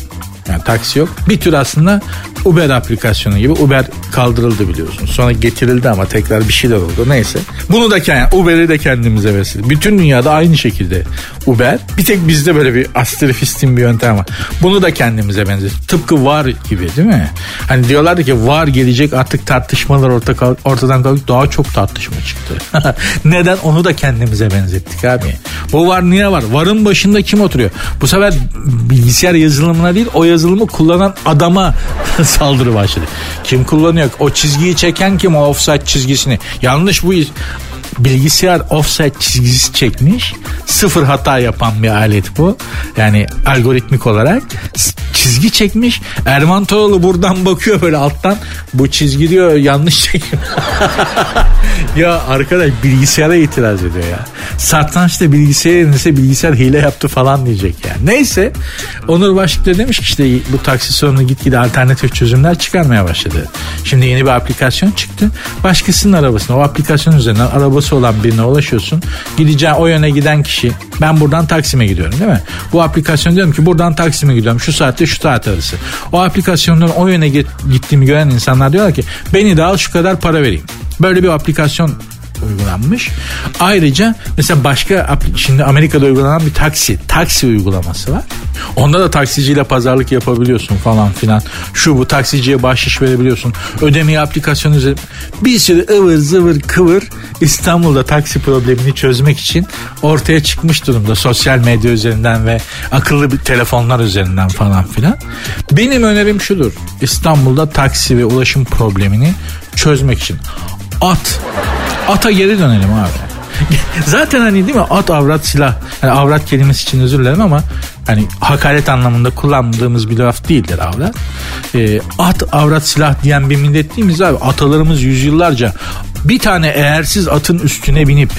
yani taksi yok. Bir tür aslında Uber aplikasyonu gibi Uber kaldırıldı biliyorsun. Sonra getirildi ama tekrar bir şeyler oldu. Neyse. Bunu da yani Uber'i de kendimize vesile. Bütün dünyada aynı şekilde Uber. Bir tek bizde böyle bir astrofistin bir yöntem var. Bunu da kendimize benzer. Tıpkı var gibi değil mi? Hani diyorlardı ki var gelecek artık tartışmalar orta, ortadan kalkıp daha çok tartışma çıktı. [LAUGHS] Neden? Onu da kendimize benzettik abi. Bu var niye var? Varın başında kim oturuyor? Bu sefer bilgisayar yazılımına değil o yazılımı kullanan adama [LAUGHS] saldırı başladı. Kim kullanıyor? O çizgiyi çeken kim o offside çizgisini? Yanlış bu bilgisayar offset çizgisi çekmiş. Sıfır hata yapan bir alet bu. Yani algoritmik olarak çizgi çekmiş. Erman Toroğlu buradan bakıyor böyle alttan. Bu çizgi diyor yanlış çekim. [LAUGHS] ya arkadaş bilgisayara itiraz ediyor ya. Satrançta bilgisayar yenilse bilgisayar hile yaptı falan diyecek yani. Neyse Onur Başlık da demiş ki işte bu taksi sorunu gitgide alternatif çözümler çıkarmaya başladı. Şimdi yeni bir aplikasyon çıktı. Başkasının arabasına o aplikasyon üzerinden arabası olan birine ulaşıyorsun. Gideceğin o yöne giden kişi ben buradan Taksim'e gidiyorum değil mi? Bu aplikasyon diyorum ki buradan Taksim'e gidiyorum şu saatte şu saat arası. O aplikasyondan o yöne gittiğimi gören insanlar diyorlar ki beni de al şu kadar para vereyim. Böyle bir aplikasyon uygulanmış. Ayrıca mesela başka şimdi Amerika'da uygulanan bir taksi, taksi uygulaması var. Onda da taksiciyle pazarlık yapabiliyorsun falan filan. Şu bu taksiciye bahşiş verebiliyorsun. Ödemeyi aplikasyon üzerinde bir sürü ıvır zıvır kıvır İstanbul'da taksi problemini çözmek için ortaya çıkmış durumda. Sosyal medya üzerinden ve akıllı bir telefonlar üzerinden falan filan. Benim önerim şudur. İstanbul'da taksi ve ulaşım problemini çözmek için at Ata geri dönelim abi. [LAUGHS] Zaten hani değil mi at avrat silah. Yani avrat kelimesi için özür dilerim ama hani hakaret anlamında kullandığımız bir laf değildir avrat. E, at avrat silah diyen bir millet değil miyiz abi? Atalarımız yüzyıllarca bir tane eğersiz atın üstüne binip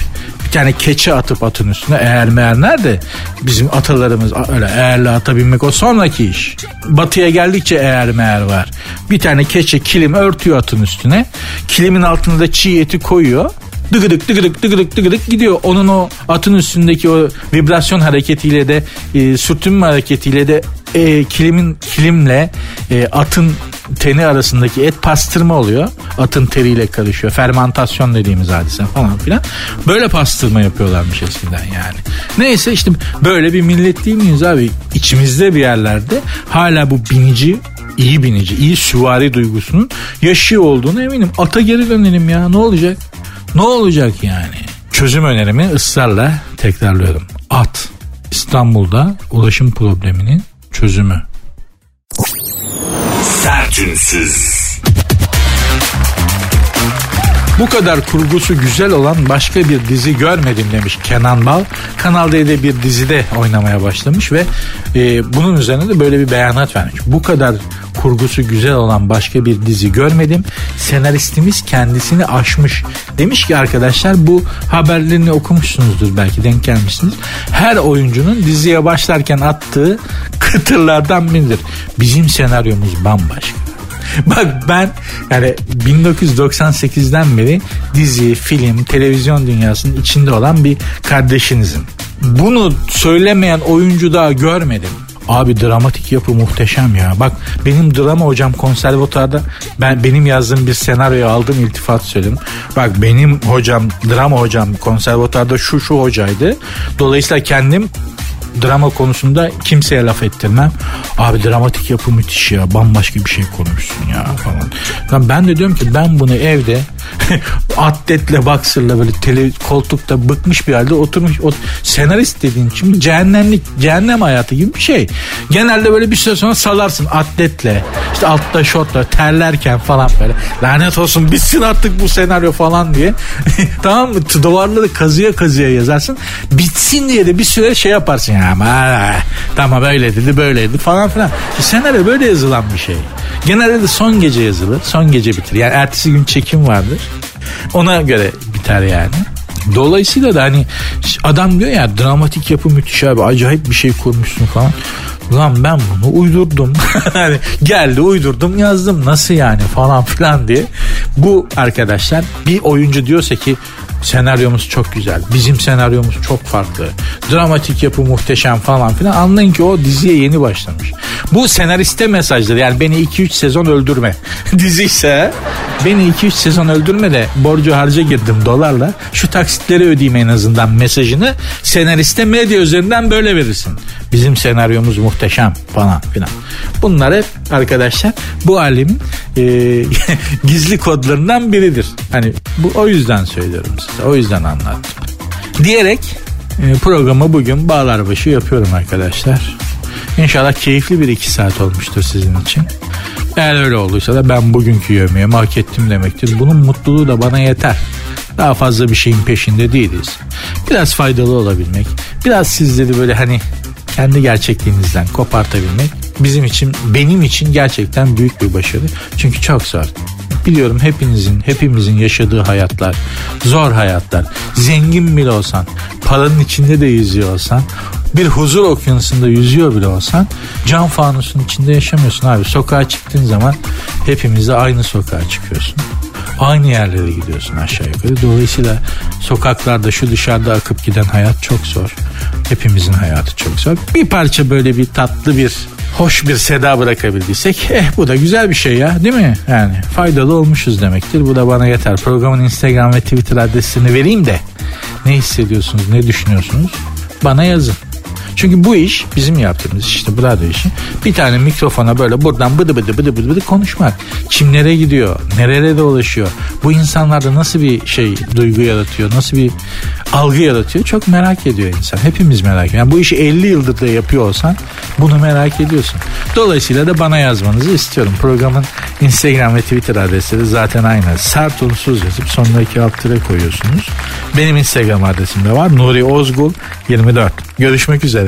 tane keçi atıp atın üstüne eğer meğer nerede? Bizim atalarımız öyle eğerli ata binmek o sonraki iş. Batıya geldikçe eğer meğer var. Bir tane keçi kilim örtüyor atın üstüne. Kilimin altında da çiğ eti koyuyor dıgıdık dıgıdık dıgıdık dıgıdık gidiyor. Onun o atın üstündeki o vibrasyon hareketiyle de e, sürtünme hareketiyle de e, kilimin kilimle e, atın teni arasındaki et pastırma oluyor. Atın teriyle karışıyor. Fermentasyon dediğimiz hadise falan filan. Böyle pastırma yapıyorlarmış eskiden yani. Neyse işte böyle bir millet değil miyiz abi? İçimizde bir yerlerde hala bu binici iyi binici, iyi süvari duygusunun yaşıyor olduğunu eminim. Ata geri dönelim ya ne olacak? Ne olacak yani? Çözüm önerimi ısrarla tekrarlıyorum. At. İstanbul'da ulaşım probleminin çözümü. Sertünsüz. Bu kadar kurgusu güzel olan başka bir dizi görmedim demiş Kenan Bal. Kanal D'de bir dizide oynamaya başlamış ve e, bunun üzerine de böyle bir beyanat vermiş. Bu kadar kurgusu güzel olan başka bir dizi görmedim. Senaristimiz kendisini aşmış. Demiş ki arkadaşlar bu haberlerini okumuşsunuzdur belki denk gelmişsiniz. Her oyuncunun diziye başlarken attığı kıtırlardan biridir. Bizim senaryomuz bambaşka. Bak ben yani 1998'den beri dizi, film, televizyon dünyasının içinde olan bir kardeşinizim. Bunu söylemeyen oyuncu daha görmedim. Abi dramatik yapı muhteşem ya. Bak benim drama hocam konservatuarda ben benim yazdığım bir senaryoyu aldım iltifat söyledim. Bak benim hocam drama hocam konservatuarda şu şu hocaydı. Dolayısıyla kendim drama konusunda kimseye laf ettirmem. Abi dramatik yapı müthiş ya. Bambaşka bir şey konuşsun ya falan. Lan ben de diyorum ki ben bunu evde [LAUGHS] atletle baksırla böyle tele, koltukta bıkmış bir halde oturmuş. O, senarist dediğin için cehennemlik cehennem hayatı gibi bir şey. Genelde böyle bir süre sonra salarsın atletle. İşte altta şortla terlerken falan böyle lanet olsun bitsin artık bu senaryo falan diye. [LAUGHS] Tamam mı? Duvarları kazıya kazıya yazarsın. Bitsin diye de bir süre şey yaparsın ya ama tamam öyle dedi böyleydi falan filan. Senaryo böyle yazılan bir şey. Genelde de son gece yazılır son gece bitir yani ertesi gün çekim vardır ona göre biter yani. Dolayısıyla da hani adam diyor ya dramatik yapı müthiş abi acayip bir şey kurmuşsun falan. Lan ben bunu uydurdum. [LAUGHS] hani geldi uydurdum yazdım nasıl yani falan filan diye. Bu arkadaşlar bir oyuncu diyorsa ki senaryomuz çok güzel. Bizim senaryomuz çok farklı. Dramatik yapı muhteşem falan filan. Anlayın ki o diziye yeni başlamış. Bu senariste mesajdır. Yani beni 2-3 sezon öldürme. [LAUGHS] Dizi ise beni 2-3 sezon öldürme de borcu harca girdim dolarla. Şu taksitleri ödeyeyim en azından mesajını senariste medya üzerinden böyle verirsin. Bizim senaryomuz muhteşem falan filan. Bunlar hep arkadaşlar bu alemin e, [LAUGHS] gizli kodlarından biridir. Hani bu o yüzden söylüyorum size. O yüzden anlattım. Diyerek e, programı bugün bağlar başı yapıyorum arkadaşlar. İnşallah keyifli bir iki saat olmuştur sizin için. Eğer öyle olduysa da ben bugünkü yemeğimi hak ettim demektir. Bunun mutluluğu da bana yeter. Daha fazla bir şeyin peşinde değiliz. Biraz faydalı olabilmek, biraz sizleri böyle hani kendi gerçekliğinizden kopartabilmek bizim için, benim için gerçekten büyük bir başarı. Çünkü çok zor. Biliyorum hepinizin, hepimizin yaşadığı hayatlar, zor hayatlar. Zengin bile olsan, paranın içinde de yüzüyor olsan, bir huzur okyanusunda yüzüyor bile olsan cam fanusun içinde yaşamıyorsun abi. Sokağa çıktığın zaman hepimiz de aynı sokağa çıkıyorsun. Aynı yerlere gidiyorsun aşağı yukarı. Dolayısıyla sokaklarda şu dışarıda akıp giden hayat çok zor. Hepimizin hayatı çok zor. Bir parça böyle bir tatlı bir hoş bir seda bırakabildiysek eh bu da güzel bir şey ya değil mi? Yani faydalı olmuşuz demektir. Bu da bana yeter. Programın Instagram ve Twitter adresini vereyim de ne hissediyorsunuz, ne düşünüyorsunuz? Bana yazın. Çünkü bu iş bizim yaptığımız işte bu radyo işi. Bir tane mikrofona böyle buradan bıdı bıdı bıdı bıdı bıdı konuşmak. Kimlere gidiyor? Nerelere ulaşıyor? Bu insanlarda nasıl bir şey duygu yaratıyor? Nasıl bir algı yaratıyor? Çok merak ediyor insan. Hepimiz merak ediyor. Yani bu işi 50 yıldır da yapıyor olsan bunu merak ediyorsun. Dolayısıyla da bana yazmanızı istiyorum. Programın Instagram ve Twitter adresleri zaten aynı. Sert unsuz yazıp sonuna iki alt koyuyorsunuz. Benim Instagram adresim de var. Nuri Ozgul 24. Görüşmek üzere.